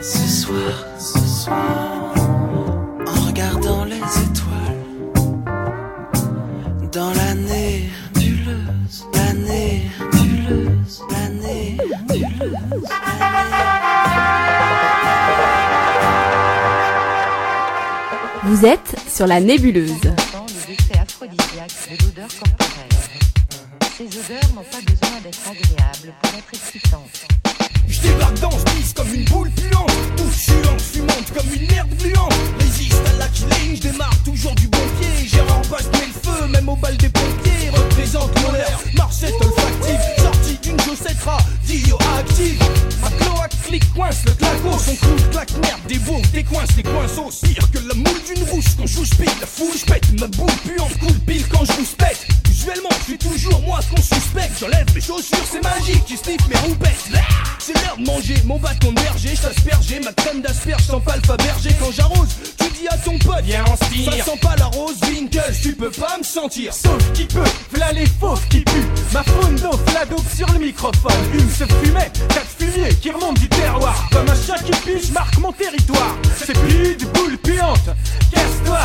Ce soir, ce soir, en regardant les étoiles, dans la nébuleuse, la nébuleuse, la nébuleuse, Vous êtes sur la nébuleuse. Les effets aphrodisiaques de l'odeur corporelle. Ces odeurs n'ont pas besoin d'être agréables pour être excitantes. Je débarque dans ce bis comme une boule puante Toute suante, fumante comme une merde gluante. Résiste à la killing, je démarre toujours du bon pied. Gérard passe met le feu, même au bal des pompiers. Représente mon air, marchette olfactive. Sortie d'une chaussette radioactive. Ma cloaque clique, coince le claco Son clou claque merde, des boules, des coinces, des coinceaux Pire que la moule d'une rouge quand je pile La foule, je pète, ma boule puante coule pile quand je vous pète Visuellement, je suis toujours moi qu'on suspecte J'enlève mes chaussures, c'est magique, tu sniffes mes roupettes. C'est l'heure de manger, mon bâton de berger, je t'asperger Ma crème d'asperge sans pas berger. Quand j'arrose, tu dis à ton pote Viens en style Ça sent pas la rose Winkles, tu peux pas me sentir. Sauf qui peut, v'là les fauves qui puent. Ma faune d'eau, la dope sur le microphone. Une se fumait, quatre fumier qui remonte du terroir. Comme un chat qui pue, je marque mon territoire. C'est plus de boule puante Casse-toi,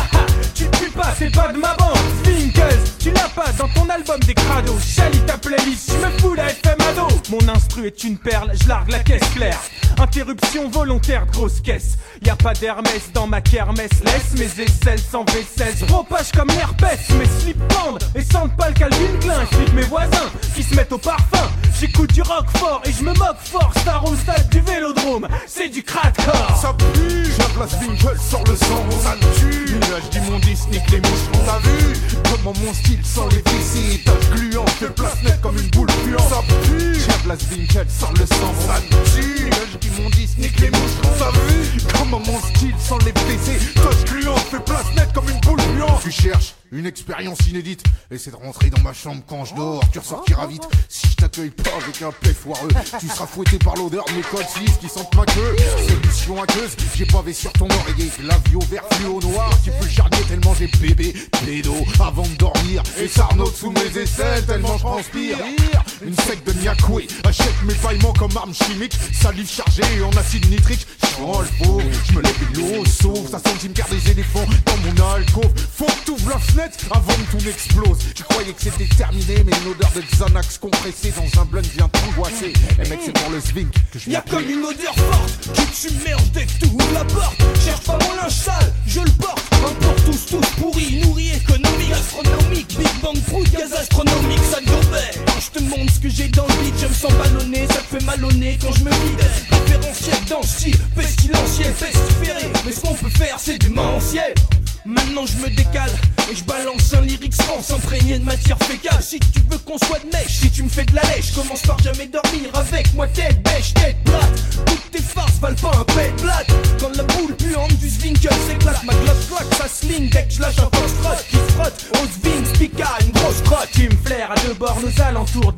tu te pues pas, c'est pas de ma bande. Winkles, tu l'as pas dans ton album des crados. Chalit ta je me fous la FM ado. Mon instru est une perle, je largue la caisse claire. Interruption volontaire grosse caisse. Y a pas d'Hermès dans ma kermesse. Laisse mes aisselles sans vaisselle. Propage comme l'herpès. Mes slips pendent et sentent pas le Calvin Klein. J'flippe mes voisins qui se mettent au parfum. J'écoute du rock fort et je me moque fort. Star au stade du vélodrome. C'est du crackcore. Ça pue, la place Winkle sort le sang, ça tue. Nuage d'immondice, nique les moucherons T'as vu comment mon style sent les fessiers Tache gluante, fait place nette comme une boule puante. Ça pue, la place Winkle sort le sang, ça tue. Nuage d'immondice, nique les moucherons T'as vu comment mon style sent les fessiers Tache gluante, fait place nette comme une boule puante. Tu cherches une expérience inédite. Essaie de rentrer dans ma chambre quand je dors. Tu ressortiras vite Si je t'accueille pas avec un paix foireux. Tu seras fouetté par l'odeur de mes codes 6 qui sentent ma queue. Solution aqueuse J'ai pavé sur ton oreiller. Clavio vert fluo noir. Tu peux le jarnier tellement j'ai bébé Pédo avant de dormir. Et ça sous mes aisselles tellement je transpire Une sec de Niakoué Achète mes paillements comme arme chimique Salive chargée en acide nitrique. Je prends le faux Je me lève l'eau Sauf. Ça sent le cimetière des éléphants Dans mon alcôve. Faut que t'ouvres la fenêtre avant que tout n'explose Tu croyais que c'était terminé Mais une odeur de Xanax compressé dans un blunt vient t'angoisser. Eh mec c'est pour le swing que je Y'a comme une odeur forte qui te submerge dès que tu ouvres la porte. Cherche pas mon linge sale, je le porte. Un pour tous, tous pourris, nourris, économique, astronomique. Big Bang Fruit, gaz astronomique, ça te je te montre ce que j'ai dans le beat, je me sens ballonné, ça te fait mal quand je me vide. Référentiel dans le style, pestilentiel, pestiféré. Mais ce qu'on peut faire, c'est démentiel. Maintenant je me décale et je balance un lyrics France imprégné de matière fécale Si tu veux qu'on soit de mèche, si tu me fais de la lèche Commence par jamais dormir avec moi tête bêche, tête plate Toutes tes farces valent pas un pet plate Quand la boule puante du Zwinkle s'éclate Ma glotte claque, ça sling dès que je lâche un post Qui frotte au Zwing, Spica, une grosse crotte Tu me flaires à deux bornes aux alentours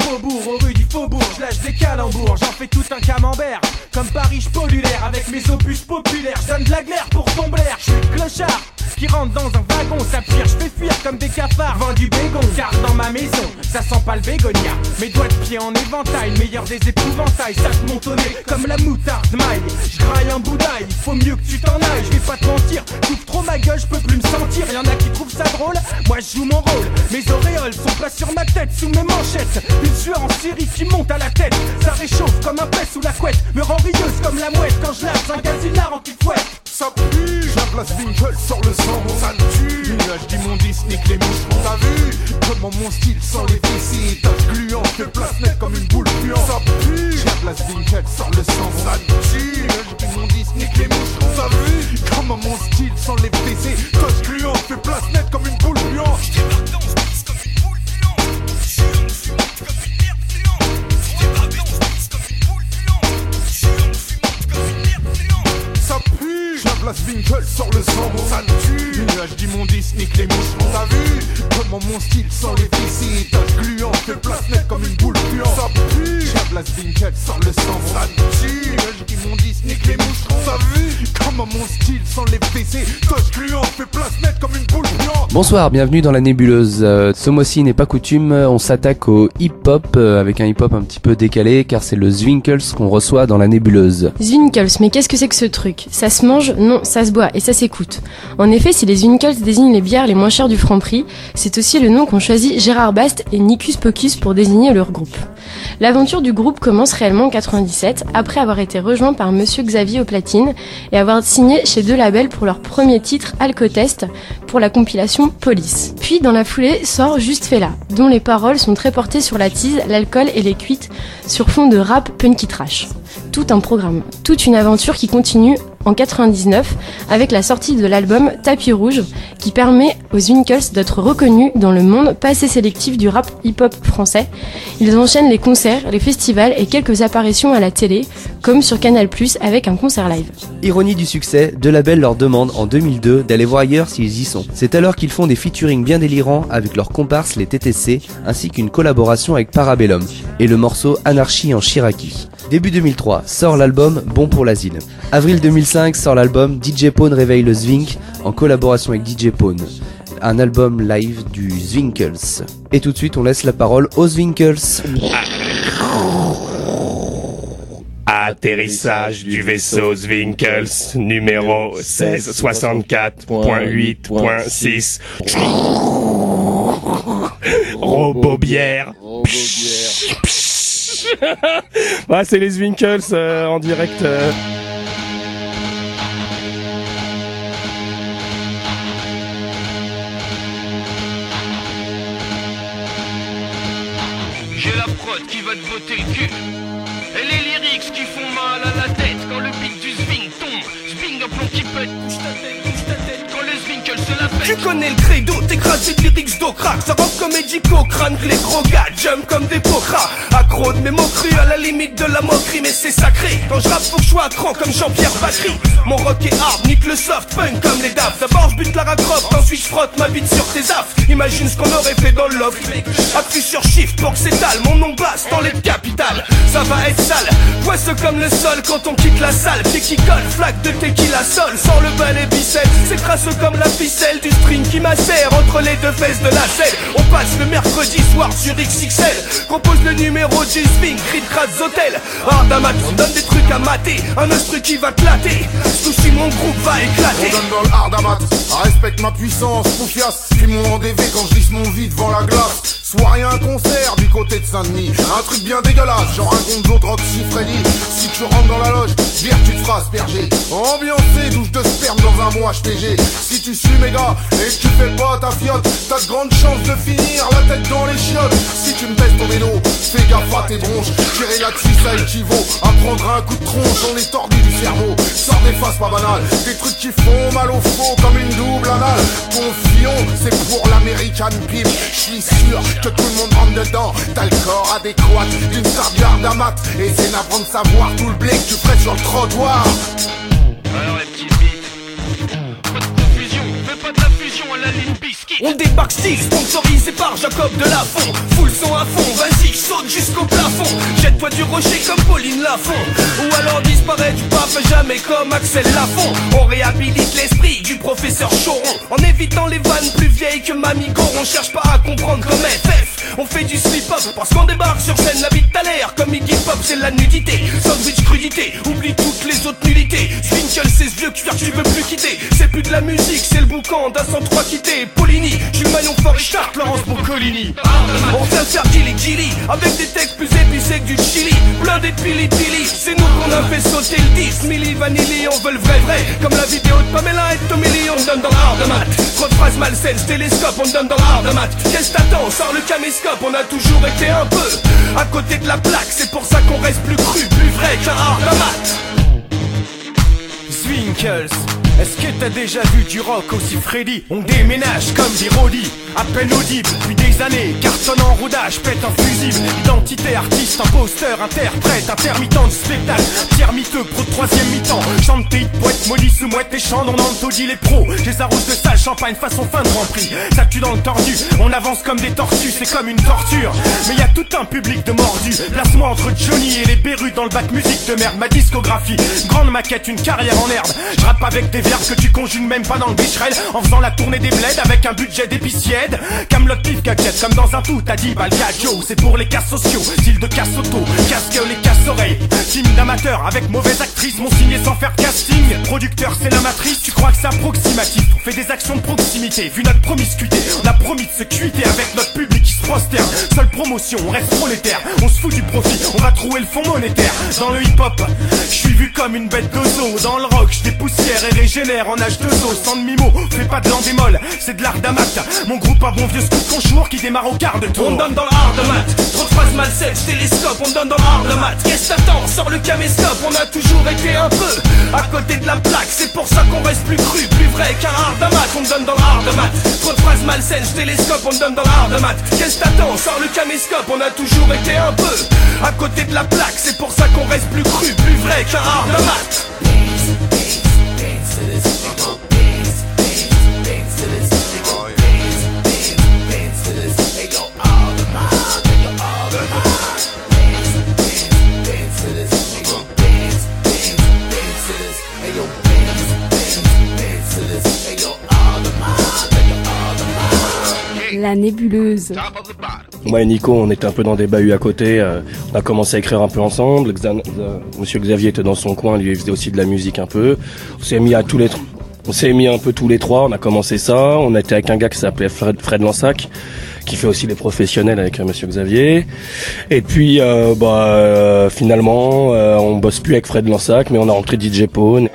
j'en fais tout un camembert. Comme Paris, je pollulaire avec mes opus populaires, je donne de la glaire pour ton blaire, je suis clochard qui rentre dans un wagon, ça pire, je fais comme des cafards, vend du bégon, car dans ma maison, ça sent pas le bégonia. Mes doigts de pied en éventail, meilleur des épouvantails, ça te nez comme la moutarde maille. Je graille un il faut mieux que tu t'en ailles, je vais pas te mentir, j'ouvre trop ma gueule, je peux plus me sentir, y'en a qui trouvent ça drôle, moi je joue mon rôle, mes auréoles sont pas sur ma tête, sous mes manchettes, une sueur en série qui monte à la tête, ça réchauffe comme un pet sous la couette, me rend rieuse comme la mouette quand je lâche un gazinard anti-fouette. Ça pue, la place Winkle sort le sang, ça tue. Nuage d'immondice, nique les moucherons T'as vu. Comment mon style sent les Tache gluante, fait place nette comme une boule puante. Ça pue, la place Winkle sort le sang, ça tue. Nuage d'immondice, nique les moucherons T'as vu. Comment mon style sent les Tache gluante, fait place nette comme une boule puante pue, la place Winkle sort le sang, ça tue Nuage d'immondice, nique les moucherons T'as vu. Comment mon style sent les Tache gluante, fait place nette comme une boule puante. Ça pue, la place Winkle sort le sang, ça tue Nuage d'immondice, nique les moucherons T'as vu. Comment mon style sent les fessiers Tache gluante, fait place nette comme une boule puante. Bonsoir, bienvenue dans la nébuleuse. Euh, ce mois-ci n'est pas coutume, on s'attaque au hip-hop euh, avec un hip-hop un petit peu décalé car c'est le Zwinkels qu'on reçoit dans la nébuleuse. Zwinkels, mais qu'est-ce que c'est que ce truc? Ça se mange Non, ça se boit et ça s'écoute. En effet, si les Zwinkels désignent les bières les moins chères du Franprix, c'est aussi le nom qu'ont choisi Gérard Bast et Nicus Pocus pour désigner leur groupe. L'aventure du groupe commence réellement en 97, après avoir été rejoint par Monsieur Xavier au platine et avoir signé chez deux labels pour leur premier titre Alcotest pour la compilation Police. Puis dans la foulée sort Juste là, dont les paroles sont très portées sur la tease, l'alcool et les cuites sur fond de rap punky trash. Tout un programme, toute une aventure qui continue en 99 avec la sortie de l'album Tapis Rouge qui permet aux Winkles d'être reconnus dans le monde pas assez sélectif du rap hip-hop français. Ils enchaînent les concerts, les festivals et quelques apparitions à la télé comme sur Canal+, avec un concert live. Ironie du succès, deux labels leur demandent en 2002 d'aller voir ailleurs s'ils y sont. C'est alors qu'ils font des featuring bien délirants avec leurs comparses les TTC ainsi qu'une collaboration avec Parabellum et le morceau Anarchie en Chiraki. Début 2003, sort l'album Bon pour l'asile. Avril 2005, sort l'album DJ Pone réveille le Zwink en collaboration avec DJ Pone. Un album live du Zwinkels. Et tout de suite, on laisse la parole aux Zwinkels. Atterrissage du vaisseau Zwinkels, numéro 1664.8.6. Robot bière. bah, c'est les Zwinkels euh, en direct. euh. J'ai la prod qui va te botter le cul. Et les lyrics qui font mal à la tête quand le beat du. Swing la Tu connais le credo, t'écrases de lyrics d'Ocrac Ça rentre comme Eddie Cochrane, que les gros gars jump comme des pocras Accro de mes mots crus à la limite de la moquerie Mais c'est sacré, quand je rappe faut que je sois comme Jean-Pierre Bacry. Mon rock est hard, nique le soft, punk comme les daves. D'abord je bute Lara Croft, ensuite je frotte ma bite sur tes affes Imagine ce qu'on aurait fait dans le loft Appuie sur shift pour que s'étale, mon nom basse dans les capitales. Ça va être sale, poisseux comme le sol quand on quitte la salle. Pied colle, flaque de tequila sol Sans le balai biceps, c'est crasseux comme la ficelle du string qui macère entre les deux fesses de la selle. On passe le mercredi soir sur XXL Compose le numéro du swing, cri de crasse hôtel Ardamat, on donne des trucs à mater. Un instru qui va clater. Souci mon groupe va On éclater donne dans le hard à mat, respecte ma puissance, confiance, suis mon DV quand je glisse mon vie devant la glace. Soirée un concert du côté de Saint-Denis, un truc bien dégueulasse, j'en raconte d'autres Roxy Freddy. Si tu rentres dans la loge, dire tu te feras asperger. Ambiancé, douche de sperme dans un mois HPG. Si tu suis mes gars et que tu fais pas ta fiotte, t'as de grandes chances de finir la tête dans les chiottes. Si tu me baisses ton vélo, fais gaffe à tes bronches. Tirer là-dessus, ça équivaut à prendre un coup de tronche, on est tordu du cerveau. Sors des faces pas banales, des trucs qui font mal au faux comme une double anale. Confions, c'est pour l'American Pimp. Je suis sûr que tout le monde rentre dedans. T'as le corps adéquat d'une sardiarde à mat. Et c'est navrant de savoir tout le blé que tu ferais sur le trottoir. Pas la la. On débarque style, sponsorisé par Jacob de Lafont Full son à fond, vas-y, saute jusqu'au plafond. Jette-toi du rocher comme Pauline Lafont. Ou alors disparaît du pape jamais comme Axel Lafont. On réhabilite l'esprit du professeur Choron. En évitant les vannes plus vieilles que Mamie Gore On cherche pas à comprendre comme FF On fait du slip-up parce qu'on débarque sur scène La bite à l'air comme Iggy Pop c'est la nudité. Sandwich crudité, oublie toutes les autres nullités. Swinkle c'est ce vieux cuir que tu veux plus quitter. C'est plus de la musique, c'est le boucan d'un 103 quitté Je suis maillon fort Richard Florence Boccolini. On vient faire Gilly Gilly Avec des textes plus épicés que du chili. Blindé de pili pili. C'est nous qu'on a fait sauter le 10 Milli Vanilli, on veut le vrai vrai. Comme la vidéo de Pamela et Tommy Lee On donne dans l'art de mat Trop de phrases malsaines, télescope On donne dans l'art de mat Qu'est-ce que t'attends? Sors le caméscope On a toujours été un peu à côté de la plaque. C'est pour ça qu'on reste plus cru, plus vrai qu'un art de mat Zwinkels, est-ce que t'as déjà vu du rock aussi Freddy? On déménage comme des rodis, à peine audible Depuis des années, cartonne en rodage, pète un fusible. Identité, artiste, imposteur, interprète, intermittent du spectacle. Pierre miteux, pro de troisième mi-temps. Chante tes poète, maudit mouette, tes chants, on entendit les pros. Les arrose de sale champagne façon fin de Grand Prix. Ça tue dans le tordu, on avance comme des tortues, c'est comme une torture. Mais y a tout un public de mordus. Place-moi entre Johnny et les Bérus dans le bac musique de merde. Ma discographie, grande maquette, une carrière en herbe. Je rappe avec des verbe que tu conjugues même pas dans le bicherel En faisant la tournée des bleds avec un budget d'épiciède. Camelot pif caquette comme dans un tout T'as dit Balgaggio C'est pour les cas sociaux, style de casse auto Casse-gueule et casse-oreille Team d'amateurs avec mauvaise actrice M'ont signé sans faire casting. Producteur c'est la matrice Tu crois que c'est approximatif? On fait des actions de proximité Vu notre promiscuité. On a promis de se cuiter avec notre public qui se prosterne. Seule promotion, on reste prolétaire. On se fout du profit, on va trouver le fond monétaire. Dans le hip-hop, je suis vu comme une bête d'ozo Dans le rock, je poussière et en âge de zo Sans demi-mot, fais pas de l'endémol, c'est de l'art Mon groupe a bon vieux scoop conchour qui démarre au quart de tour. On donne dans le hard mat, trop de phrases malsaines, télescope, on donne dans le hard mat. Qu'est-ce que t'attends, sors le caméscope, on a toujours été un peu à côté de la plaque. C'est pour ça qu'on reste plus cru, plus vrai qu'un hard mat. On donne dans le hard mat, trop de phrases malsaines, télescope, on donne dans le hard mat. Qu'est-ce que t'attends, sors le caméscope, on a toujours été un peu à côté de la plaque. C'est pour ça qu'on reste plus cru, plus vrai qu'un hard mat La nébuleuse. Moi et Nico, on était un peu dans des bahuts à côté. euh, on a commencé à écrire un peu ensemble. Euh, Monsieur Xavier était dans son coin, lui il faisait aussi de la musique un peu. On s'est mis à tous les on s'est mis un peu tous les trois. On a commencé ça. On était avec un gars qui s'appelait Fred, Lansac, qui fait aussi les professionnels avec euh, Monsieur Xavier. Et puis bah finalement, on bosse plus avec Fred Lansac, mais on a rentré DJ Pone.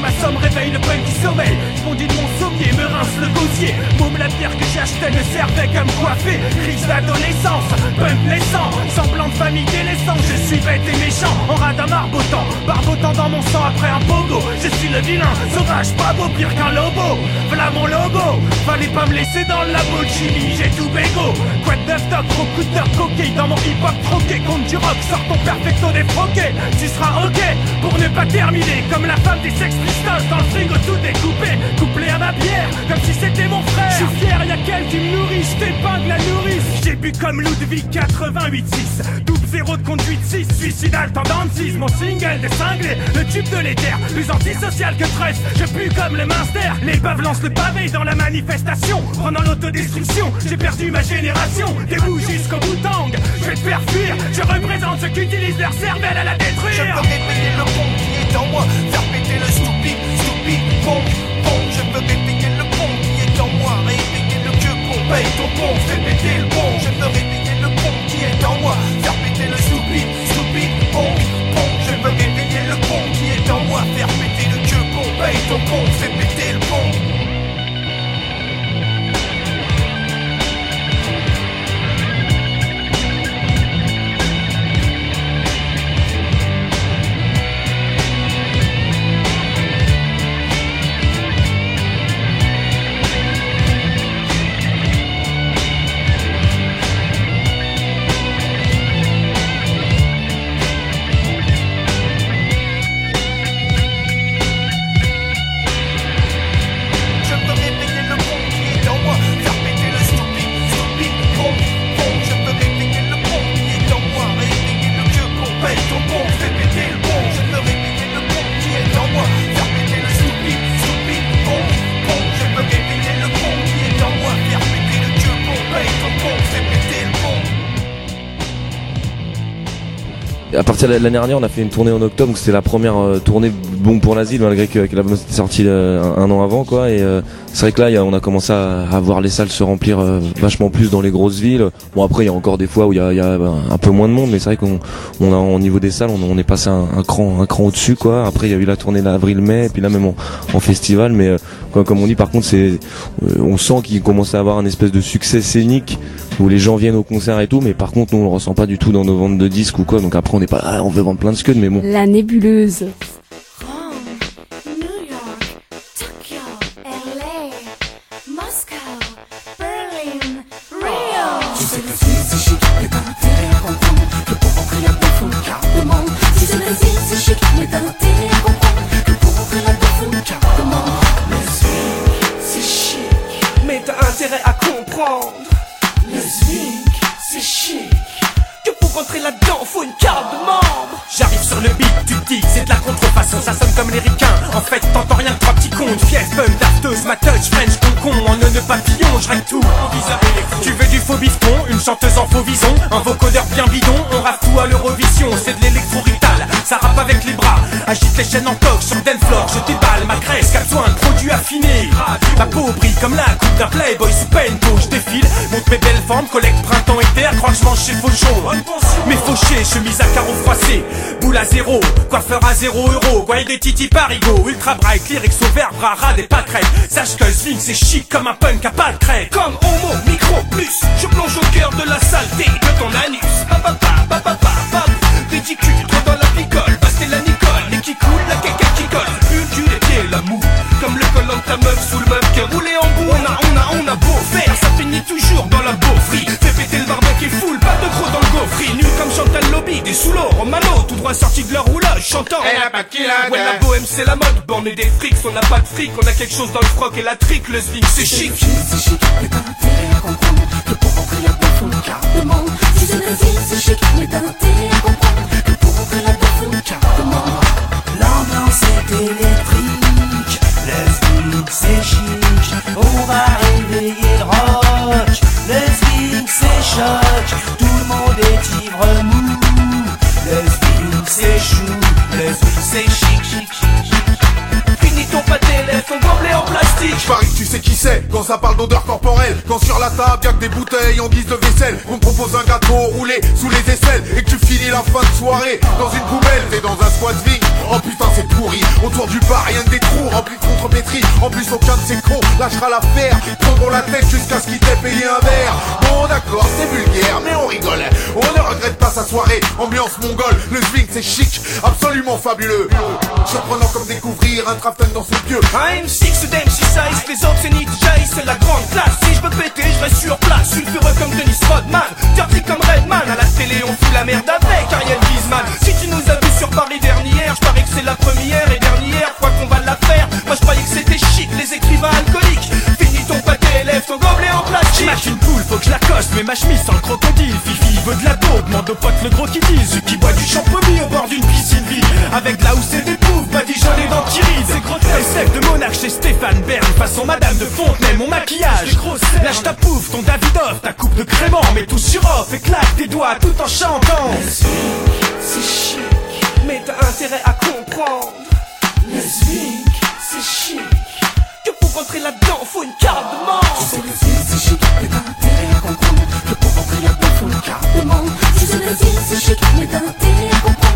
M'assomme, réveille le punk qui sommeille. Je de mon sommier, me rince le gosier. Môme la bière que j'ai achetée me servait comme coiffé. Crise d'adolescence, punk naissant. Semblant de famille délaissant, je suis bête et méchant. En rade à marbotant, barbotant dans mon sang après un pogo. Je suis le vilain, sauvage, pas beau, pire qu'un lobo. Voilà mon logo, fallait pas me laisser dans le Lamborghini, j'ai tout bégo. De neuf toc, gros coup de coquille dans mon hip-hop troqué. Compte du rock, sors ton perfecto défroqué. Tu seras ok pour ne pas terminer comme la femme des Sex Pistols dans le frigo tout découpé. Couplé à ma bière, comme si c'était mon frère. Je suis fier, y'a qu'elle qui me nourrit, je la nourrice. J'ai bu comme Ludwig 88-6, double zéro de conduite 6, suicidal tendance 6, mon single des cinglés, le tube de l'éther, plus antisocial que Trust, je pue comme le minster, les baves lancent le pavé dans la manifestation, prenant l'autodestruction, j'ai perdu ma génération, des bouts jusqu'au bout tang, je vais te faire fuir, je représente ceux qui utilisent leur cervelle à la détruire. Je veux réveiller le pont qui est en moi, faire péter le stupide, stupide, pong, pong. Je veux réveiller le pont qui est en moi, réveiller le vieux pont, paye ton pont, fais péter le pont. Je pont qui faire péter le stupide, stupide, pong, pong. Je veux réveiller le pont qui est en moi, faire péter le vieux pont, paye ton pont, l'année dernière, on a fait une tournée en octobre, c'était la première euh, tournée bon pour l'asile, malgré que, que l'album était sorti euh, un, an avant, quoi. Et euh, c'est vrai que là, on a commencé à, voir les salles se remplir euh, vachement plus dans les grosses villes. Bon, après, il y a encore des fois où il y a, ben, un peu moins de monde, mais c'est vrai qu'on on a au niveau des salles, on, est passé un, cran, un cran au-dessus, quoi. Après, il y a eu la tournée d'avril-mai, et puis là même en, festival, mais euh, comme on dit, par contre, c'est, on sent qu'il commence à avoir un espèce de succès scénique où les gens viennent au concert et tout, mais par contre, nous, on le ressent pas du tout dans nos ventes de disques ou quoi. Donc après, on n'est pas, on veut vendre plein de scuds, mais bon. La nébuleuse. Fait, t'entends rien que trois petits cons, fief, punk, dafteuse, ma touch, French, con con, en nœud papillon, je règle tout. Tu veux du faux bifton, une chanteuse en faux vison, un vocodeur bien bidon, on rave tout à l'Eurovision, c'est de l'électro-rital, ça rappe avec les bras, agite les chaînes en coque sur dance floor, je déballe ma graisse, qu'a besoin de produits affinés. Ma peau brille comme la coupe d'un playboy sous pento, je défile, monte mes belles formes, collecte printemps été, crois que je mange chez Fauchon. Mes fauchés, chemise à carreaux froissés, boule à zéro, coiffeur à zéro euro, guaille des titi parigo, ultra bright, lyrics au vert, bras ras des pâquerettes, sache que c'est chic comme un punk à pas. Comme homo, micro, plus, je plonge au cœur de la saleté de ton anus. Ta meuf sous le meuf qui roulé en bout. On a, on a, on a beau faire, ça finit toujours dans la beaufrie. Fais péter le barbecue et foule, pas de gros dans le gaufri. Nu comme Chantal Lobby, des sous l'eau, Romano, tout droit sorti de leur roulage, chantant. Elle a pas de. Ouais, la bohème c'est la mode, borné des frics, on n'a pas de fric, on a quelque chose dans le froc et la trique, le swing c'est chic. C'est chic, mais t'as intérêt à comprendre que pour rentrer là-dedans faut une carte de membre. Si c'est la ville, c'est chic, mais t'as intérêt à comprendre que pour rentrer là-dedans faut une carte de membre. L'ambiance est électrique, le c'est chic, on va réveiller le rock. Le swing c'est choc, tout le monde est ivre mou. Le swing c'est chou, le swing c'est chic, chic, chic, chic. Finis ton pâté, lève ton gobelet en plastique. Tu sais quand ça parle d'odeur corporelle Quand sur la table y'a que des bouteilles en guise de vaisselle. On propose un gâteau roulé sous les aisselles Et que tu finis la fin de soirée dans une poubelle. T'es dans un squat swing Oh putain c'est pourri. Autour du bar rien que des trous remplis de contre-pétri En plus aucun de ces cons lâchera l'affaire. Prendront la tête jusqu'à ce qu'ils t'aient payé un verre. Bon d'accord c'est vulgaire mais on rigole. On ne regrette pas sa soirée. Ambiance mongole Le swing c'est chic. Absolument fabuleux. Surprenant comme découvrir un trafton dans ses pieux M6 d'MC size, les autres Nietzsche, c'est la grande classe. Si je veux péter, je reste sur place. Sulfureux comme Dennis Rodman, dirty comme Redman. À la télé, on fout la merde avec Ariel Wiesman. Si tu nous as vus sur Paris dernière, je parie que c'est la première et dernière fois qu'on va la faire. Moi je croyais que c'était chic, les écrivains alcooliques. Une poule, faut que je l'accoste, mais ma chemise sans le crocodile. Fifi veut de la peau, demande aux potes le gros qui disent. Celui qui boit du champomis au bord d'une piscine vide. Avec là où c'est des poufs, badigeonné dans Thierry. C'est grotesque. SF de monarque chez Stéphane Bern. Façon Madame de Fontenay, mon maquillage. Lâche ta pouffe, ton Davidoff, ta coupe de crément. Mets tout sur off et claque tes doigts tout en chantant. C'est chic, mais t'as intérêt à comprendre. Le c'est chic. Que rentrer là-dedans, faut une carte de membre. C'est le style, c'est chic, mais t'as intérêt à comprendre que pour rentrer là-dedans faut une carte de membre. C'est le style, c'est chic, mais t'as intérêt à comprendre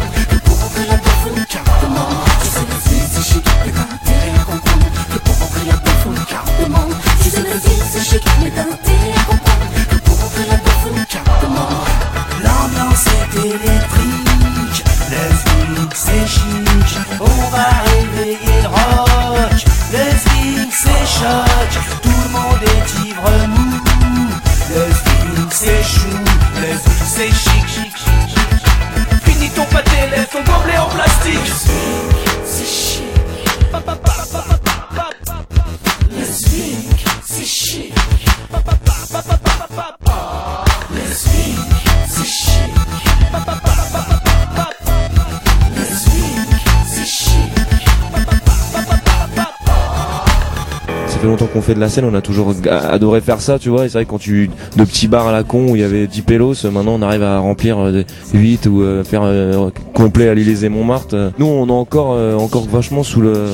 qu'on fait de la scène, on a toujours adoré faire ça, tu vois. Et c'est vrai que quand tu de petits bars à la con où il y avait 10 pélos, maintenant on arrive à remplir euh, des 8 ou euh, faire euh, complet à l'Élysée Montmartre. Euh, Nous, on est encore euh, encore vachement sous le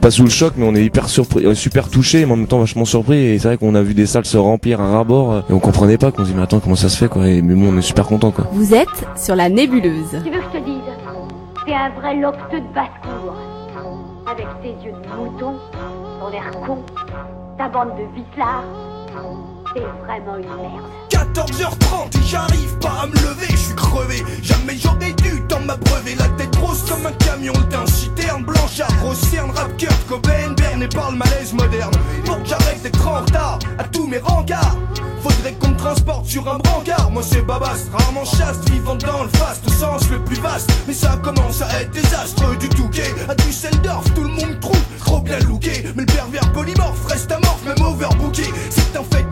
pas sous le choc, mais on est hyper surpris, euh, super touché, mais en même temps vachement surpris. Et c'est vrai qu'on a vu des salles se remplir à rabord euh, et on comprenait pas. Qu'on se dit mais attends comment ça se fait quoi. Et, mais bon, on est super content quoi. Vous êtes sur la nébuleuse. Tu veux que je te dise T'es un vrai locteux de basse-cour. Avec tes yeux de mouton, ton air con, ta bande de vicelards. T'es vraiment une merde. 14h30 et j'arrive pas à me lever, je suis crevé. Jamais j'aurais dû dans ma brevet. La tête grosse comme un camion, le teint citerne, blanchard, grosse cerne, rap Kurt Cobain, Berne et parle malaise moderne. Pour que j'arrête d'être en retard à tous mes rencarts. Faudrait qu'on me transporte sur un brancard. Moi c'est Babas, rarement chaste, vivant dans le faste, au sens le plus vaste. Mais ça commence à être désastreux du Touquet à Düsseldorf, tout le monde trouve trop bien looké. Mais le pervers polymorphe reste amorphe, même overbooké. C'est un fait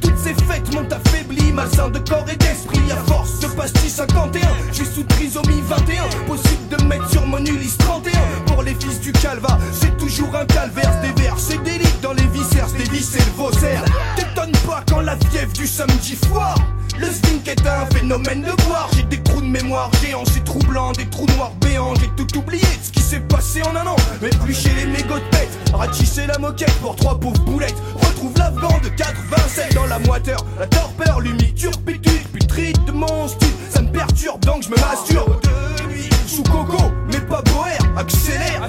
Toutes ces fêtes m'ont affaibli, malsain de corps et d'esprit. À force de pastis 51, je suis sous trisomie 21. Possible de mettre sur mon Ulysse 31. Pour les fils du calva, c'est toujours un calvaire. Des vers, c'est des lits dans les viscères, des vis et le. T'étonnes pas quand la fièvre du samedi foire. Le stink est un phénomène de boire. J'ai des trous de mémoire géants, c'est troublant, des trous noirs béants. J'ai tout oublié ce qui s'est passé en un an. Éplucher les mégots de pète, ratisser la moquette pour trois pauvres boulettes. Retrouve l'afghan de 87 dans la moiteur. La torpeur, l'humide, turpitude, putride de mon style. Ça me perturbe donc je me masturbe. Sous coco, mais pas boère. Accélère,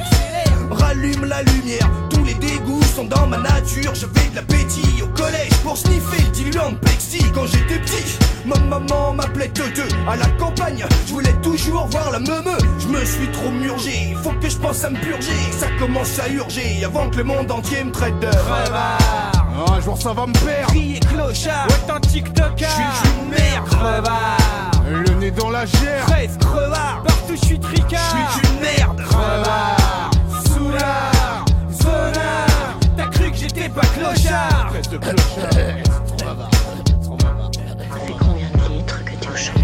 rallume la lumière. Tous les dégoûts sont dans ma nature. Je vais de l'appétit au collège pour sniffer le diluant de plexi quand j'étais petit. Ma maman m'appelait Teuteux à la campagne. Je voulais toujours voir la meumeu. Je me suis trop murgé. Faut que je pense à me purger. Ça commence à urger avant que le monde entier me traite de crevard. Un jour ça va me perdre. Crier clochard. Un TikToker. Je suis une merde. Crevard. Le nez dans la gère. Fraise crevard. Partout je suis tricard. Je suis une merde. Crevard. Soulard. Zonard. T'as cru que j'étais pas clochard. Reste clochard.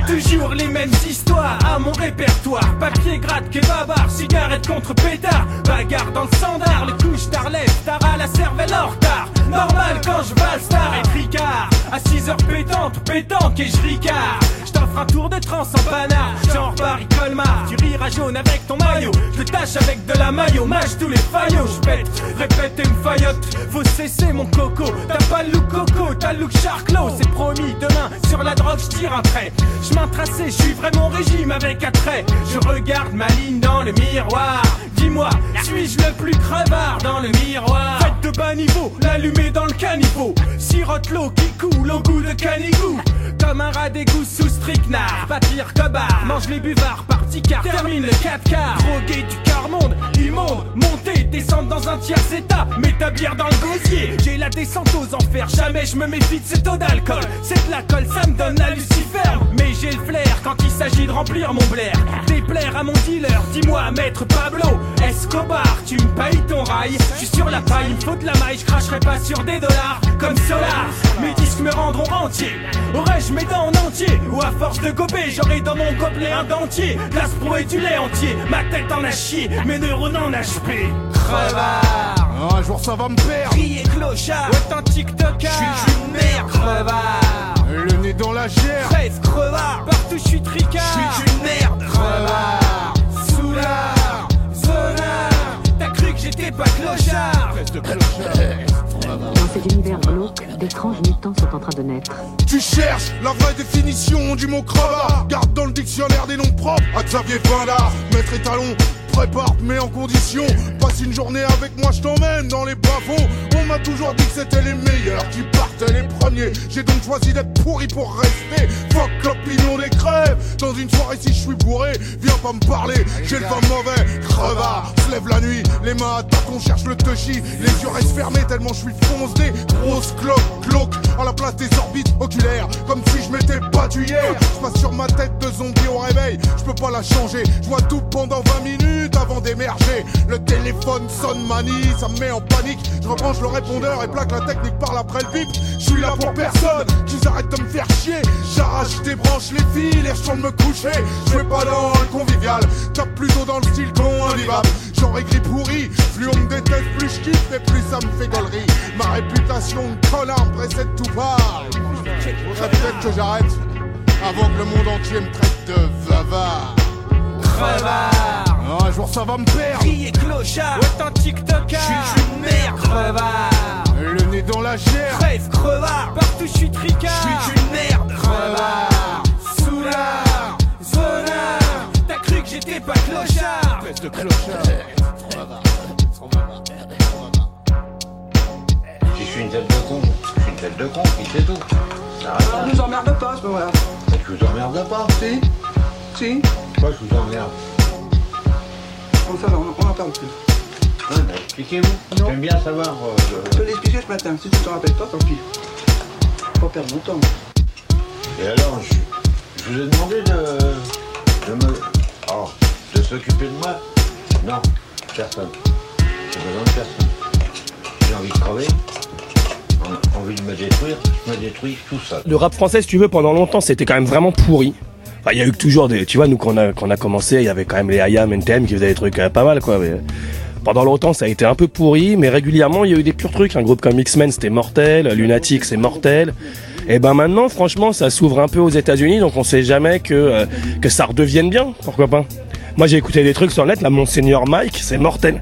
Toujours les mêmes histoires à mon répertoire Papier gratte, kebabard, cigarette contre pétard Bagarre dans le standard, les couches d'Arlette Tard à la cervelle en retard Normal quand je bats star. Et tricard À 6 heures pétante, pétanque et je ricard. Je t'offre un tour de trans en banard Genre Paris Colmar. Tu riras jaune avec ton maillot. Je tâche avec de la maillot. Mâche tous les faillots. Je pète, répète et me faillotte. Faut cesser mon coco. T'as pas le look coco, t'as le look charclos. C'est promis, demain sur la drogue je tire trait. Je m'en tracé, je suis vraiment régime avec attrait Je regarde ma ligne dans le miroir. Dis-moi, suis-je le plus crevard dans le miroir? Faites de bas niveau, l'allumer dans le caniveau. Sirote l'eau qui coule au goût de canigou. Comme un rat d'égout sous pire que bar, mange les buvards par petit quart Termine le 4 quarts, drogué du quart monde Immonde, monter, descendre dans un tiers état. Bière dans le gosier. J'ai la descente aux enfers, jamais je me méfie de ce taux d'alcool. C'est de la colle, ça me donne la Lucifer. Mais j'ai le flair quand il s'agit de remplir mon blaire. Déplaire à mon dealer, dis-moi maître Pablo Escobar, tu me payes ton rail? Je suis sur la paille, il faut de la maille. Je cracherai pas sur des dollars comme Solar Mes disques me rendront entier Aurais-je mes dents en entier? Ou à force de gober, j'aurai dans mon gobelet un dentier L'aspro et du lait entier Ma tête en a chié, mes neurones en HP Crevard Un jour ça va me perdre. Crier clochard. Un TikToker. Je suis une merde. Crevard. Le nez dans la gère. Fraise crevard. Partout je suis tricard. Je suis une merde. Crevard. Soulard. Zonard. T'as cru que j'étais pas clochard. Reste clochard. Dans cet univers glauque, d'étranges mutants sont en train de naître. Tu cherches la vraie définition du mot crevard. Garde dans le dictionnaire des noms propres à Xavier Pindar. Maître étalon, prépare, mais en condition. Passe une journée avec moi, je t'emmène dans les bas-fonds. On m'a toujours dit que c'était les meilleurs qui partaient les premiers. J'ai donc choisi d'être pourri pour rester. Fuck l'opinion des crèves. Dans une soirée, si je suis bourré, viens pas me parler. J'ai le vin mauvais, crevard. Se lève la nuit, les mains à tac, on cherche le touchy. Les yeux restent fermés tellement je suis foncé. Grosse cloque, cloque, à la place des orbites oculaires. Comme si je m'étais battu hier. Je passe sur ma tête de zombie au réveil. Je peux pas la changer. Je vois tout pendant 20 minutes avant d'émerger. Le téléphone sonne manie, ça me met en panique. Je rebranche le répondeur et plaque la technique par après le bip. Je suis là pour personne, qu'ils arrêtent de me faire chier. J'arrache des branches, les fils et je de me coucher. Je vais pas dans le convivial, tape plutôt dans le style con invivable. Je genre écrit pourri. Plus on me déteste, plus je kiffe et plus ça me fait gaulerie. Ma réputation de connard précède tout part. Faudrait peut-être que j'arrête avant que le monde entier me traite de vavard. Crevard Un jour ça va me perdre. Qui est clochard t'es TikToker Je suis une merde Crevard Le nez dans la chair. Crève, crevard Partout je suis tricard Je suis une merde Crevard Soulard Zonard T'as cru que j'étais pas clochard Espèce de clochard. Je suis une tête de con. Je suis une tête de con, puis c'est tout. Ça nous emmerde pas ce moment-là. Je vous emmerde pas. Si Moi, je vous emmerde. Bon, ça va, on n'en parle plus. Ouais, bah, Expliquez-vous. J'aime bien savoir. euh, Je te l'ai expliqué ce matin. Si tu t'en rappelles pas, tant pis. Faut pas perdre mon temps. Et alors, je, je vous ai demandé de. de me. Oh, de s'occuper de moi Non, personne. J'ai besoin de personne. J'ai envie de crever. en- Envie de me détruire. Je me détruis tout seul. Le rap français, si tu veux, pendant longtemps, c'était quand même vraiment pourri. Il y a eu toujours des, tu vois, nous quand on a, quand a commencé, il y avait quand même les IAM, NTM qui faisaient des trucs euh, pas mal, quoi. Mais pendant longtemps, ça a été un peu pourri, mais régulièrement, il y a eu des purs trucs. Un groupe comme X-Men, c'était mortel. Lunatic, c'est mortel. Et ben maintenant, franchement, ça s'ouvre un peu aux États-Unis, donc on sait jamais que euh, que ça redevienne bien. Pourquoi pas Moi, j'ai écouté des trucs sur net. Là, Monseigneur Mike, c'est mortel.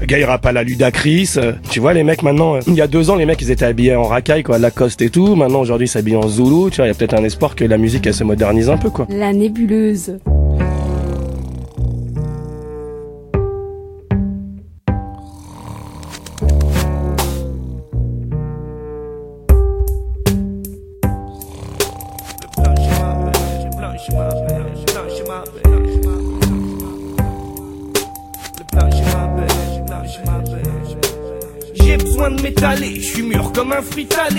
Le gars, il rappe à la Ludacris. euh, tu vois, les mecs, maintenant, euh, il y a deux ans, les mecs, ils étaient habillés en racaille, quoi, Lacoste et tout. Maintenant, aujourd'hui, ils s'habillent en Zulu. Tu vois, il y a peut-être un espoir que la musique, elle se modernise un peu, quoi. La nébuleuse.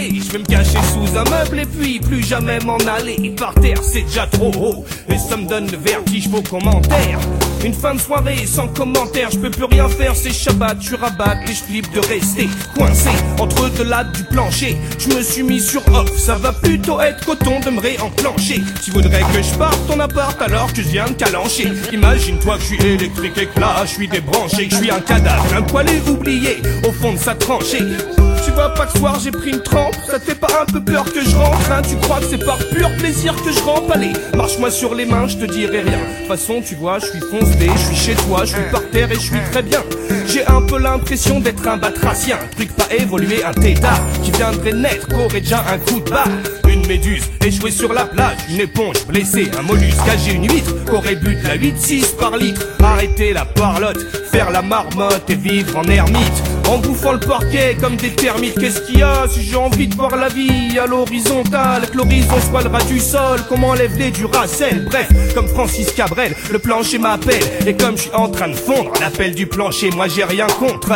Je vais me cacher sous un meuble et puis plus jamais m'en aller. Par terre, c'est déjà trop haut et ça me donne le vertige, vos commentaires. Une fin de soirée sans commentaire, je peux plus rien faire, c'est Shabbat, tu rabattes et je libre de rester coincé entre deux lattes du plancher. Je me suis mis sur off, ça va plutôt être coton de me réenclencher. Tu voudrais que je parte ton appart alors que je viens de calancher. Imagine-toi que je suis électrique et que là je suis débranché, que je suis un cadavre, un poilu oublié au fond de sa tranchée. Tu vois pas que ce soir j'ai pris une trempe. Ça te fait pas un peu peur que je rentre hein. Tu crois que c'est par pur plaisir que je rampe. Allez, marche-moi sur les mains, je te dirai rien. De toute façon tu vois, je suis foncé, je suis chez toi, je suis par terre et je suis très bien. J'ai un peu l'impression d'être un batracien. Truc pas évolué, un tétard Qui viendrait naître, qu'aurait déjà un coup de barre Une méduse échouée sur la plage Une éponge blessée, un mollusque âgé, une huître Qu'aurait bu de la 8-6 par litre. Arrêter la parlotte, faire la marmotte et vivre en ermite en bouffant le parquet comme des termites, qu'est-ce qu'il y a si j'ai envie de voir la vie à l'horizontale, que l'horizon soit le ras du sol, comment enlève les du racel, bref, comme Francis Cabrel, le plancher m'appelle, et comme je suis en train de fondre, l'appel du plancher, moi j'ai rien contre.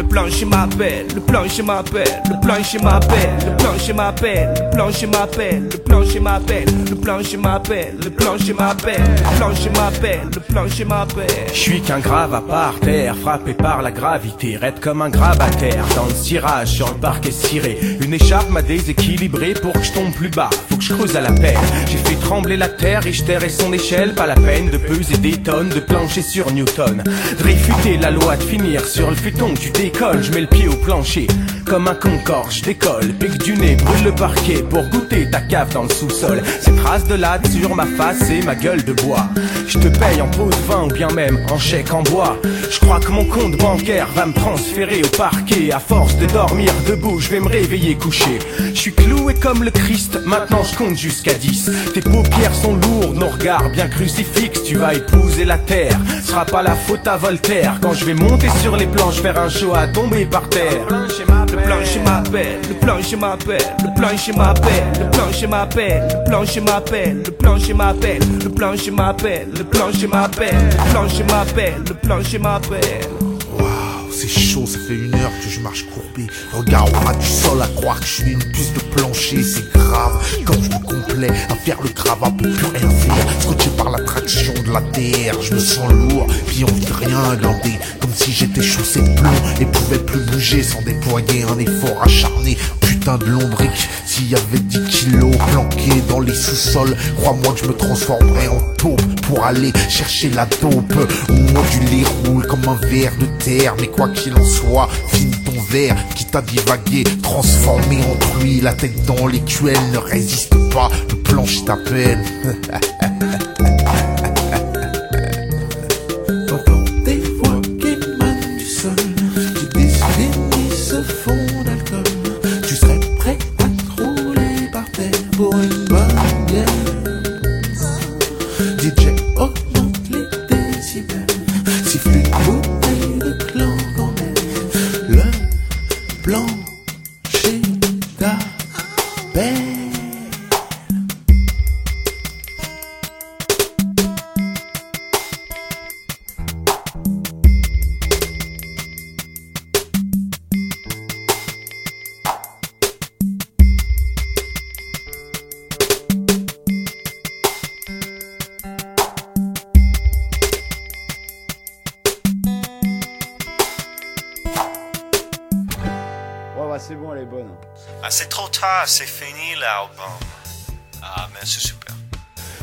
Le plancher m'appelle, le plancher m'appelle, le plancher m'appelle, le plancher m'appelle, le plancher m'appelle, le plancher m'appelle, le plancher m'appelle, le plancher m'appelle, le plancher m'appelle, le plancher m'appelle. Je suis qu'un grave à part terre, frappé par la gravité, raide comme un grabataire, dans le cirage sur le parquet ciré. Une écharpe m'a déséquilibré pour que je tombe plus bas, faut que je creuse à la paire. J'ai fait trembler la terre, Richter et son échelle, pas la peine de peser des tonnes de plancher sur Newton. De réfuter la loi de finir sur le futon, tu décolles, je mets le pied au plancher. Comme un concorde, je décolle, pique du nez, brûle le parquet pour goûter ta cave dans le sous-sol. Ces traces de latte sur ma face et ma gueule de bois. Je te paye en pause 20 ou bien même en chèque en bois. Je crois que mon compte bancaire va me transférer au parquet. À force de dormir debout, je vais me réveiller couché. Je suis cloué comme le Christ, maintenant je compte jusqu'à 10. Tes paupières sont lourdes, nos regards bien crucifixes. Tu vas épouser la terre, ce sera pas la faute à Voltaire. Quand je vais monter sur les planches, faire un show à tomber par terre. Le plancher m'appelle, le plancher m'appelle, le plancher m'appelle, le plancher m'appelle, le plancher m'appelle, le plancher m'appelle, le plancher m'appelle, le plancher m'appelle, le plancher m'appelle, le plancher m'appelle. C'est chaud, ça fait une heure que je marche courbé. Regard au ras du sol à croire que je suis une puce de plancher, c'est grave. Comme je me complais à faire le gravat pour plus rien faire. Scotché par l'attraction de la terre, je me sens lourd, puis envie de rien glander. Comme si j'étais chaussé de plomb et pouvais plus bouger sans déployer un effort acharné. Putain de lombric, S'il y avait 10 kilos planqués dans les sous-sols, crois-moi que je me transformerais en taupe pour aller chercher la taupe. Moduler roule comme un verre de terre, mais quoi qu'il en soit, finis ton verre qui t'a divagué, transformé en truie, la tête dans l'écuelle, ne résiste pas, le planche t'appelle. tard, c'est fini l'album. Ah, mais c'est super.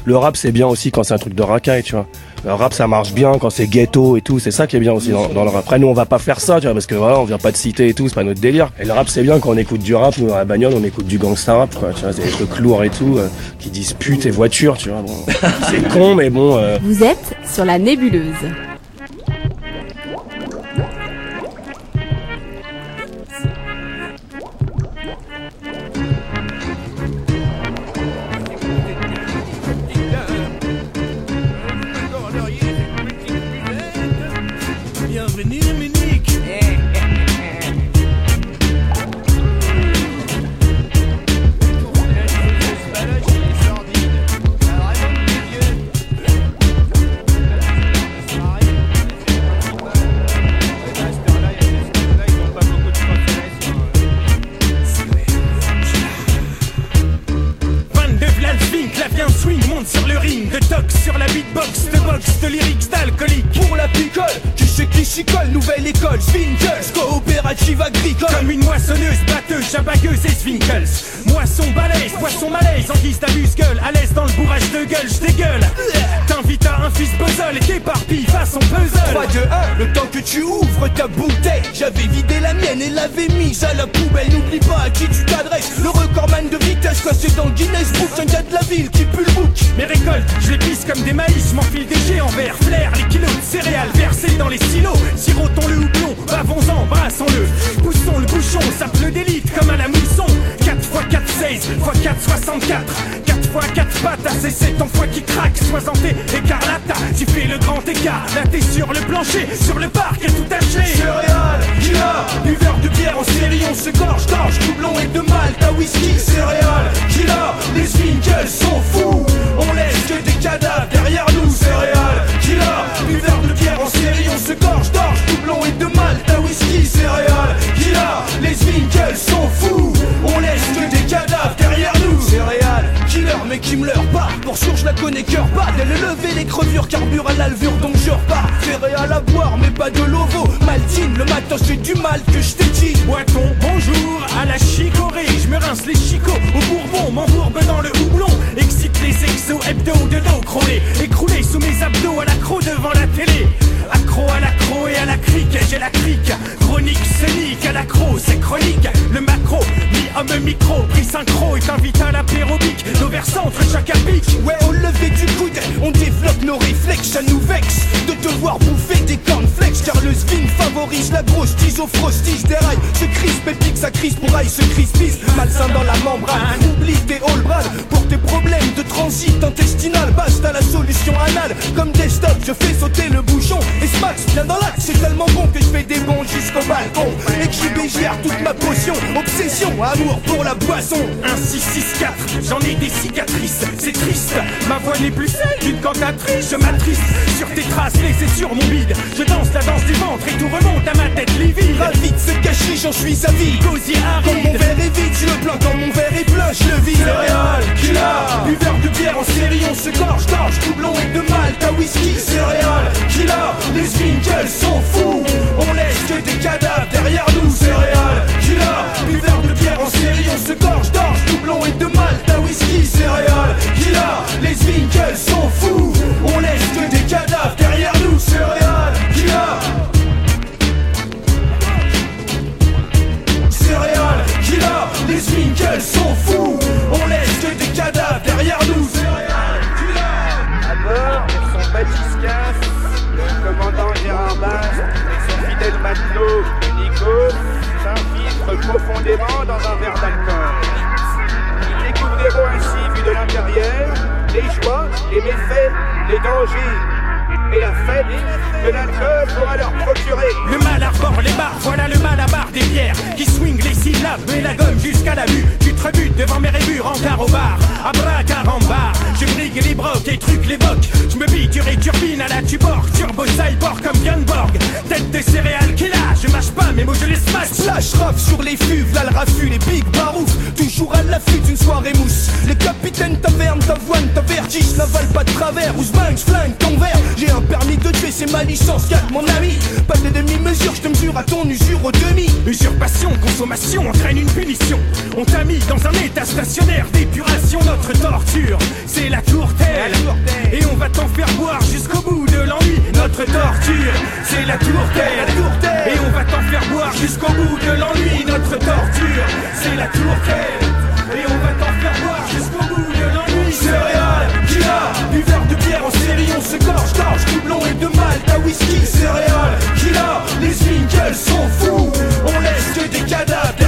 Le rap, c'est bien aussi quand c'est un truc de racaille, tu vois. Le rap, ça marche bien quand c'est ghetto et tout. C'est ça qui est bien aussi dans, dans le rap. Après, nous, on va pas faire ça, tu vois, parce que voilà, on vient pas de citer et tout. C'est pas notre délire. Et le rap, c'est bien quand on écoute du rap. Nous, à la bagnole, on écoute du gangsta rap, quoi. Tu vois, c'est des trucs lourds et tout, euh, qui disent pute et voiture, tu vois. Bon, c'est con, mais bon. euh, Vous êtes sur la nébuleuse. À l'aise dans le bourrage de gueule, j'dégueule T'invites à un fils puzzle et t'éparpilles façon puzzle 3, 2, 1, le temps que tu ouvres ta bouteille J'avais vidé la mienne et l'avais mise à la poubelle N'oublie pas à qui tu t'adresses Le recordman de vitesse classé dans le Guinness Book Un gars de la ville qui pue le bouc Mes récoltes, je les pisse comme des maïs, m'enfile des géants verts, flair, les kilos de céréales versés dans les silos. Sirotons le houblon, bavons-en, brassons-le. Poussons le bouchon, ça pleut d'élite comme à la mousson. 4 x 4, 16, x 4, 64. 4 x 4 pattes, assez c'est ton foie qui craque. Soixanté, écarlata, tu fais le grand écart. Là t'es sur le plancher, sur le parc et tout haché. Céréales, killer, buveur de bière en série, on se gorge, gorge, doublon et de malt à whisky, céréales, killer, les Swinkles sont fous, on laisse que des cadavres derrière nous, céréales, killer, buveur de bière en série, on se gorge, gorge, doublon et de malt à whisky, céréales, killer, les Swinkles sont fous, mais qui me leurre pas, pour sûr je la connais cœur pas, elle lever les crevures, carbure à l'alvure, donc je repars, céréales à boire, mais pas de lovo, maltine, le matin c'est du mal que je dit, Boiton, bonjour, à la chicorée, je me rince les chicots au bourbon, m'embourbe dans le houblon, excite les exos hebdo de dos crôlé, écroulé sous mes abdos à l'accro devant la télé. Accro à l'accro et à la crique, j'ai la crique, chronique scénique à l'accro, c'est chronique, le macro, mi-homme micro, pris synchro et t'invite à nos centre chaque pic. Ouais, au lever du coude, on développe nos réflexes, ça nous vexe de te voir bouffer des cornflakes, car le spin favorise la grosse tige au frostige des rails, se crispe et pique sa crise pour aille se crispise, malsain dans la membrane, oublie tes all pour tes problèmes de transit intestinal, basta la solution anale, comme des stops, je fais sauter le bouchon, et ce max bien dans l'axe, c'est tellement bon que je fais des bons jusqu'au balcon, et que je bégère toute ma potion, obsession, amour pour la boisson, 1, 6, 6, 4, j'en ai des cicatrices, c'est triste, ma voix n'est plus celle d'une cantatrice, je m'attriste sur tes traces laissées sur mon bide, je danse la danse du ventre et tout remonte à ma tête livide, ravi de se cacher, j'en suis sa vie, Gosier quand aride. mon verre est vide, je le plains, quand mon verre est plein, je le vide, céréales, killer, buveur de bière en série, on se gorge, gorge, doublon et de malt à whisky, céréales, killer, les Swinkles sont fous, on laisse que des cadavres derrière nous, céréales, killer, buveur de bière en série, on se gorge, gorge. D'orge, doublon et de malt à whisky, céréales, Killa, les Winkles sont fous, on laisse que des cadavres derrière nous, céréales, Killa. Céréales, Killa, les Winkles sont fous, on laisse que des cadavres derrière nous, céréales, À bord, son Baptiste Cass, le commandant Gérard Basse et son fidèle matelot Nico s'infiltrent profondément dans un verre d'alcool. Les méfaits, les dangers et la fête que œuvre pourra leur procurer. Le mal arbore les barres, voilà le mal à barre des bières Qui swing les syllabes et la gomme jusqu'à la vue. Tu te rebutes devant mes rébures en au bar Abracadabra, je brigue les brocs et trucs les bocs. Je me biture et turbine à la tuborg Turbo cyborg comme Gunborg Tête de céréales qui je mâche pas mes mots je les smash. Slash rap sur les fuves, là le raffut, les big barouf. Toujours à l'affût d'une soirée mousse. Les capitaines taverne, t'avoine, ta vertige N'avale pas de travers, Ousmane, flingue c'est ma licence, calme mon ami. Pas de demi-mesure, je te mesure à ton usure au demi. Usurpation, consommation entraîne une punition. On t'a mis dans un état stationnaire d'épuration. Notre torture, c'est la tourtelle. Et on va t'en faire boire jusqu'au bout de l'ennui. Notre torture, c'est la tourtelle. Et on va t'en faire boire jusqu'au bout de l'ennui. Notre torture, c'est la tourtelle. Et on va t'en faire boire jusqu'au bout de l'ennui. Céréales, Killa, buveur de bière en série, on se gorge, gorge, doublon et de whisky, céréales, Killa, les Winkles sont fous, on laisse que des cadavres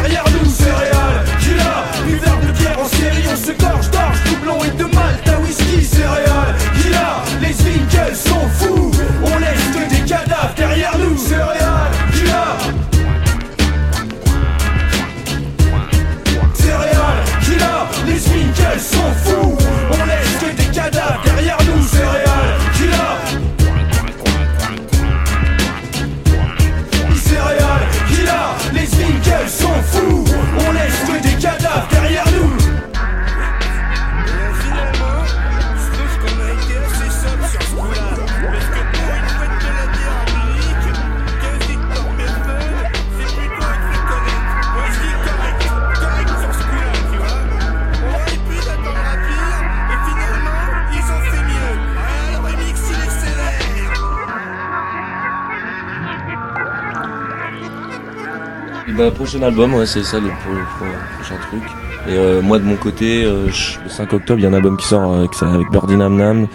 bah, prochain album, c'est ça le, pro- pro- prochain truc. Et euh, moi de mon côté, euh, le 5 octobre, il y a un album qui sort avec, ça, avec Birdie Nam Nam.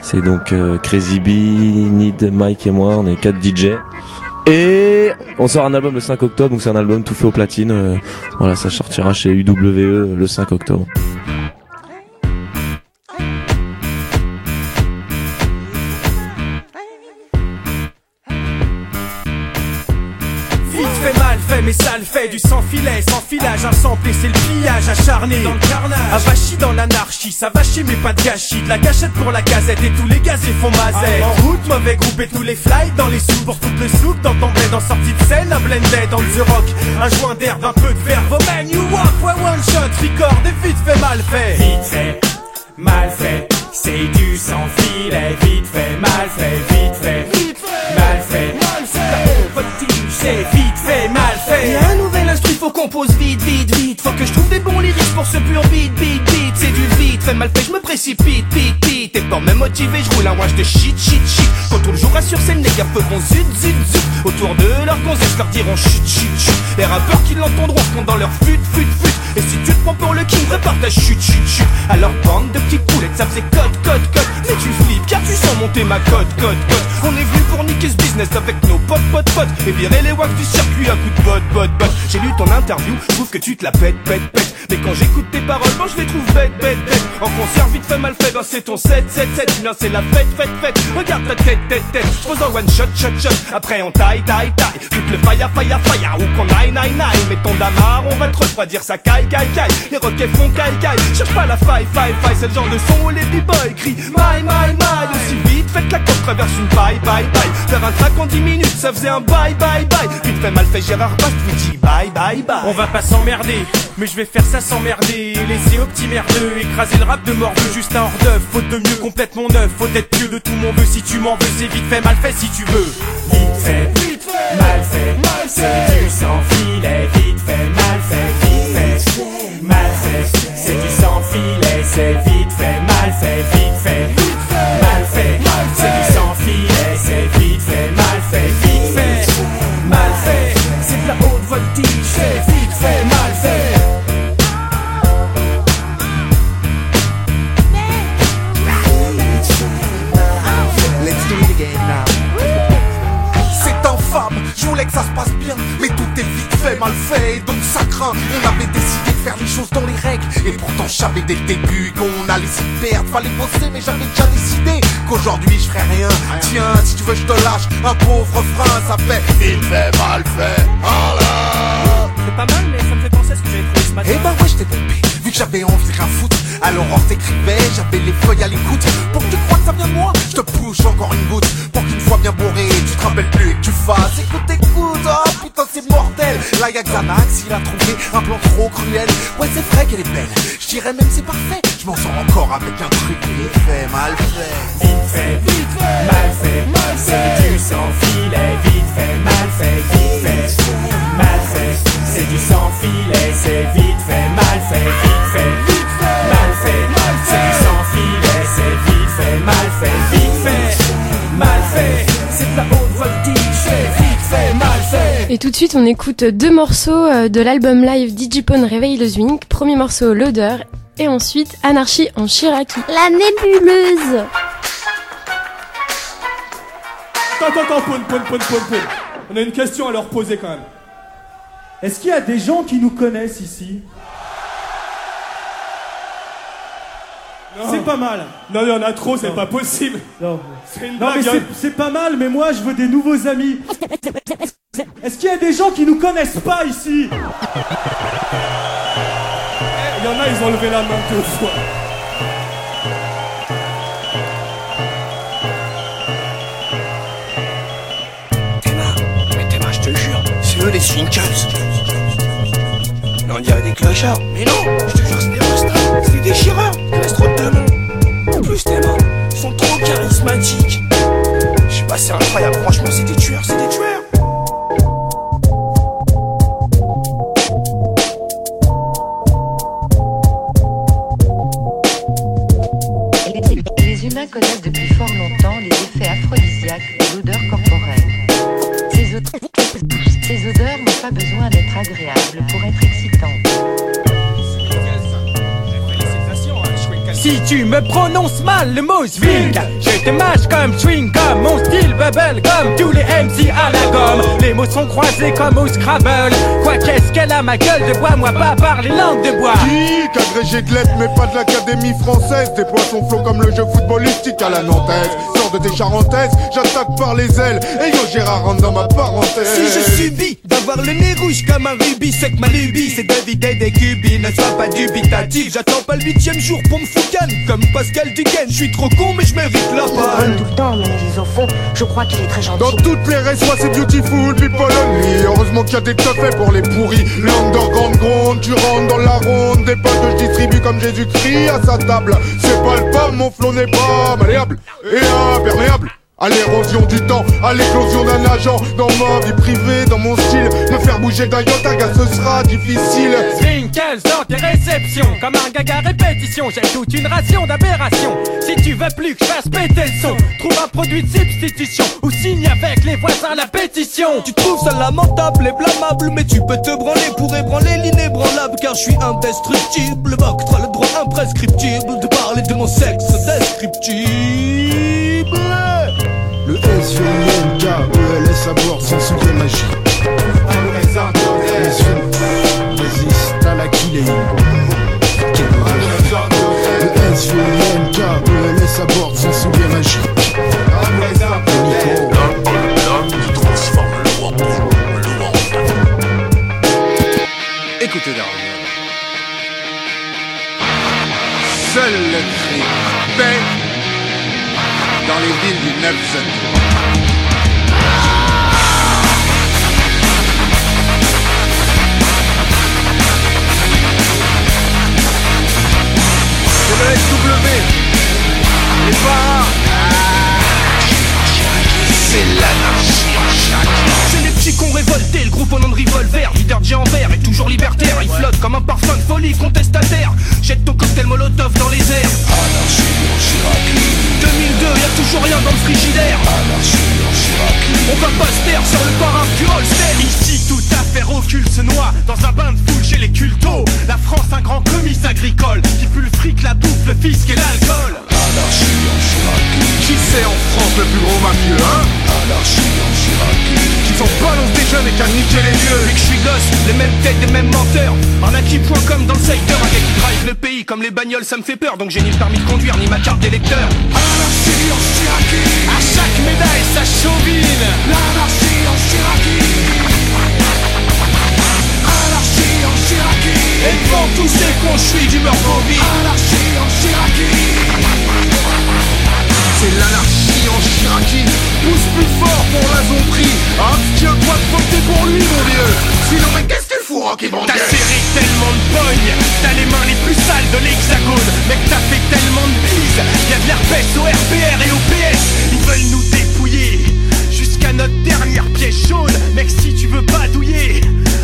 C'est donc euh, Crazy Bee, Need, Mike et moi, on est 4 DJ. Et on sort un album le 5 octobre, donc c'est un album tout fait au platine. euh, voilà, ça sortira chez UWE le 5 octobre. Fait Du sans filet, sans filage, et c'est le pillage acharné. Dans le carnage, avachi dans l'anarchie Ça va chier mais pas de gâchis. De la gâchette pour la gazette et tous les gazés font mazette En route, mauvais groupe et tous les flights dans les sous Pour foutre le souk dans ton bled en sortie de scène Un blended dans The Rock Un joint d'herbe, un peu de verve Au man you walk, ouais one shot, record et vite fait, mal fait. Vite fait, mal fait C'est du sans filet Vite fait, mal fait, vite fait Mal fait, mal fait C'est vite fait, mal fait Faut qu'on pose vite, vite, vite. Faut que je trouve des bons lyrics pour ce pur beat, beat, beat. C'est du vite, fait mal fait, je me précipite, pite, pite Et pas même motivé, je roule un wash de shit, shit, shit. Quand on le jouera sur scène, les gars feront zut, zut, zut. Autour de leur gonzesse, leur diront chut, chut, chut. Les rappeurs qui l'entendront seront dans leur fut, fut, fut Et si tu te prends pour le king, prépare ta chute, chute, chute. Alors bande de petites poulettes, ça faisait code, code, code. Mais tu flippes, car tu sens monter ma cote, code, code On est venu pour niquer ce business avec nos potes, potes, potes. Et virer les wacks du circuit à coup de botte, botte, botte. J'ai lu ton interview, je trouve que tu te la pètes, pètes, pètes. Mais quand j'écoute tes paroles, moi je les trouve bêtes, bêtes, bêtes. En concert vite fait mal fait, ben c'est ton 7, 7, 7 Bien c'est la fête, fête, fête. Regarde ta tête, tête, tête. Je un one shot, shot, shot. Après on taille, taille, taille. Toute le fire, fire, fire. Ou qu'on aille, aille, aille. Mais ton damar, on va te refroidir ça caille, caille, caille. Les roquets font caille, caille. Cherche pas la faille, faille, faille. C'est le genre de son où les b-boys crient My, my, my. Aussi vite fait que la côte traverse une paille, bye, bye. Faire un track en 10 minutes, ça faisait un bye, bye, bye. Vite fait mal fait Gérard Bast vous dit bye, bye, bye. On va pas s'emmerder, mais je vais faire ça s'emmerder Laisser au petit merdeux, écraser le rap de morveux. Juste un hors d'œuvre, faute de mieux, complète mon œuvre. Faut être pieux de tout mon vœu, si tu m'en veux C'est vite fait, mal fait si tu veux. Vite fait, vite fait, mal fait, mal fait. C'est du sans filet, vite fait, mal fait, vite fait. Mal fait, c'est vite fait, mal fait, vite fait, mal fait. C'est du sans filet, c'est vite fait, mal fait, vite fait, mal fait. C'est de la haute voltige, c'est vite fait, mal fait. Let's do it again now. C'est infâme, je voulais que ça se passe bien, mais tout est vite fait, mal fait, donc ça craint. On avait décidé faire les choses dans les règles, et pourtant je savais dès le début qu'on allait s'y perdre. Fallait bosser, mais j'avais déjà décidé qu'aujourd'hui je ferais rien. Tiens, si tu veux, je te lâche un pauvre refrain, ça fait vite fait, mal fait. Allah. C'est pas mal, mais ça me fait penser à ce que j'avais trouvé ce matin. Eh ben ouais, j'étais trompé, vu que j'avais envie de rien foutre. Alors on t'écrivait, j'avais les feuilles à l'écoute. Pour que tu crois que ça vient de moi, je te push encore une goutte. Pour qu'une fois bien bourré, tu te rappelles plus et que tu fasses. Écoute, écoute, oh y'a Xanax, il a trouvé un plan trop cruel. Ouais, c'est vrai qu'elle est belle, je dirais même c'est parfait. Je m'en sors encore avec un truc vite fait, mal fait. Vite fait, vite fait, mal fait, mal C'est du sans filet, vite fait, mal fait, vite fait, mal fait. C'est du sans filet, c'est vite fait, mal fait, vite fait, Et tout de suite, on écoute deux morceaux euh, de l'album live Digipone Réveille le Zwing. Premier morceau, L'odeur. Et ensuite, Anarchie en Chiraki. La nébuleuse. Attends, attends. On a une question à leur poser quand même. Est-ce qu'il y a des gens qui nous connaissent ici? C'est pas mal. Non, il y en a trop, c'est pas possible. Non, c'est une Non, mais blague. c'est- pas mal, mais moi je veux des nouveaux amis. Est-ce qu'il y a des gens qui nous connaissent pas ici? Il y en a, ils ont levé la main deux fois. Mais Théma, je te jure, c'est eux les Swinkles. On dirait des clochards. Mais non, je te jure, c'est. C'est. Ils laissent trop de mains. En plus, Théma, ils sont trop charismatiques. Je sais pas, c'est incroyable. Franchement, c'est des tueurs, me prononces mal le mot swing, je te mâche comme swing comme mon style bubble comme tous les MC à la gomme. Les mots sont croisés comme au Scrabble. Quoi qu'est-ce qu'elle a ma gueule de bois, moi pas parler langue de bois. Geek, agrégé de lettres, mais pas de l'académie française. Des poissons flots comme le jeu footballistique à la nantaise. Sors de tes charentaises, j'attaque par les ailes. Et yo, Gérard rentre dans ma parenthèse. Si je subis d'avoir le nez rouge comme un rubis, c'est que ma lubie c'est d'éviter des cubis. Ne sois pas dubitatif, j'attends pas le huitième jour pour me foucan. Comme Pascal Duquesne, je suis trop con mais je mérite la panne. tout le temps, mais au fond, je crois qu'il est très gentil. Dans toutes les ressois, c'est beautiful, people only. Heureusement qu'il y a des faits pour les pourris. Le underground gronde, tu rentres dans la ronde. Des potes que je distribue comme Jésus-Christ à sa table. C'est pas le pas, mon flot n'est pas malléable et imperméable. À l'érosion du temps, à l'éclosion d'un agent Dans ma vie privée, dans mon style Me faire bouger d'un iota, gars, ce sera difficile Swinkles dans tes réceptions, comme un gaga répétition, j'ai toute une ration d'aberration. Si tu veux plus que je fasse péter le son, trouve un produit de substitution ou signe avec les voisins la pétition. Tu trouves ça lamentable et blâmable, mais tu peux te branler pour ébranler l'inébranlable, car je suis indestructible. M'octroie le droit imprescriptible de parler de mon sexe descriptible. Le S, je K, ELS à bord sans soulier magique. Les yeux résistent à la. Le S, K, ELS à bord sans. Écoutez. Seul le cri dans les villes du 9 C'est le SW. Les pas. C'est l'anarchie en chaque. C'est les petits cons révoltés, le groupe au nom de revolver, Energy en toujours libertaire. Il flotte comme un parfum de folie contestataire. Jette ton cocktail molotov dans les airs. Anarchie en Chirac 2002, y'a toujours rien dans le frigidaire. Anarchie On va pas se taire sur le parapluie du holster Ici toute affaire occulte se noie. Dans un bain de foule chez les cultos. La France un grand comice agricole Qui pue le fric, la bouffe, le fisc et l'alcool. Anarchie en qui c'est en France le plus gros mafieux, hein Anarchie en Chiraki Qui s'en balance des jeunes et qui a niqué les vieux Depuis que je suis gosse, les mêmes têtes, les mêmes menteurs. Arnaki.com dans le secteur Un gars qui drive le pays comme les bagnoles ça me fait peur. Donc j'ai ni le permis de conduire ni ma carte d'électeur. Anarchie en Chiraki À chaque médaille sa chauvine. L'anarchie en Chiraki Anarchie en Chiraki Et devant tous ces cons je suis d'humeur bovine. Anarchie en Chiraki C'est l'anarchie en Chiraki Pousse plus fort pour la zombie Abstiens-toi de voter pour lui mon vieux. Sinon mais qu'est-ce que tu fous Rocky Bandit T'as serré tellement de pognes T'as les mains les plus sales de l'hexagone. Mec t'as fait tellement de bises Y'a de l'herpès au RPR et au PS Ils veulent nous dépouiller. Jusqu'à notre dernière pièce jaune. Mec si tu veux pas douiller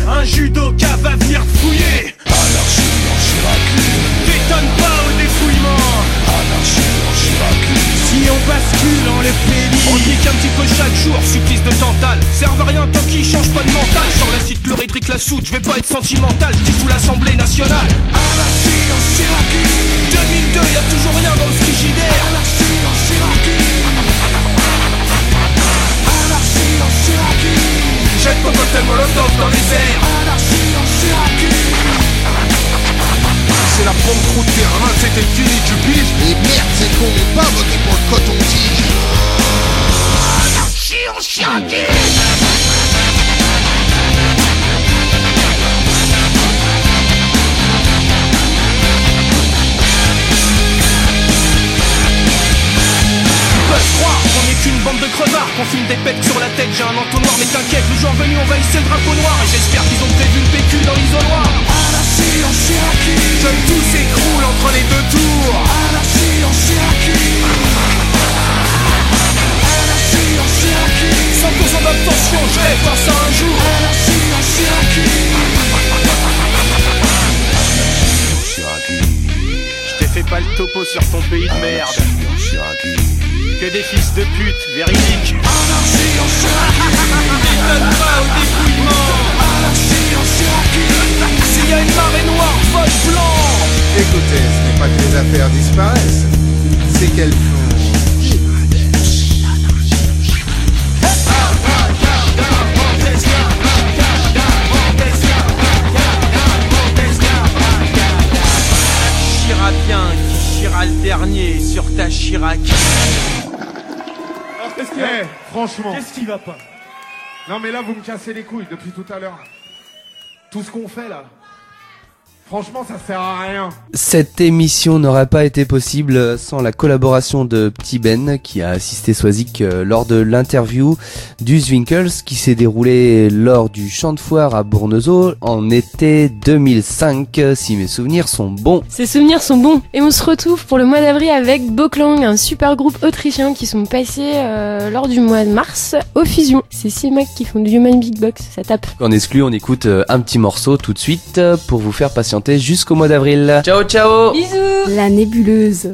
Un judoka va venir te fouiller. Anarchie en Chiraki T'étonnes pas au défouillement Anarchie en Chiraki Si on bascule en le pays. On dit qu'un petit peu chaque jour, supplice de Tantal Serve à rien tant qu'il change pas de mental. Sur l'acide chlorhydrique, la soude, je vais pas être sentimental. Je sous l'Assemblée nationale. Anarchie en Chiraki 2002, y'a toujours rien dans le frigidaire. Anarchie en Chiraki Anarchie en Chiraki Jette ton cocktail molotov dans les airs. Anarchie en Chiraki C'est la banqueroute terrain, c'était fini, tu piges Et merde, c'est qu'on n'est pas voté pour le coton-tige Anarchie qu'on est qu'une bande de crevards Qu'on filme des pètes sur la tête, j'ai un entonnoir Mais t'inquiète, le jour venu on va hisser le drapeau noir Et j'espère qu'ils ont prévu une PQ dans l'isoloir Anarchie en Chiraki Comme tout s'écroule entre les deux tours. Anarchie en Chiraki Anarchie en Chiraki 100% d'abstention, je rêve voir ça un jour. Anarchie en Chiraki Je t'ai fait pas le topo sur ton pays de merde. Anarchie en Chiraki Que des fils de pute véridiques Anarchie en T'étonnes pas au dépouillement Anarchie en S'il y a une marée noire, vote blanc Écoutez, ce n'est pas que les affaires disparaissent, c'est qu'elles font. Chiracien qui chira le dernier sur ta qu'est-ce qu'il Eh, franchement. Qu'est-ce qui va pas? Non mais là vous me cassez les couilles depuis tout à l'heure. Tout ce qu'on fait là. Franchement ça sert à rien. Cette émission n'aurait pas été possible sans la collaboration de Petit Ben qui a assisté Swazik euh, lors de l'interview du Zwinkels qui s'est déroulée lors du champ de foire à Bournezeau en été 2005 si mes souvenirs sont bons. Ces souvenirs sont bons. Et on se retrouve pour le mois d'avril avec Boklang, un super groupe autrichien qui sont passés euh, lors du mois de mars au Fusion. C'est six mecs qui font du Human Big Box, ça tape. En exclu on écoute euh, un petit morceau tout de suite pour vous faire patienter jusqu'au mois d'avril. Ciao ciao Bisous La nébuleuse.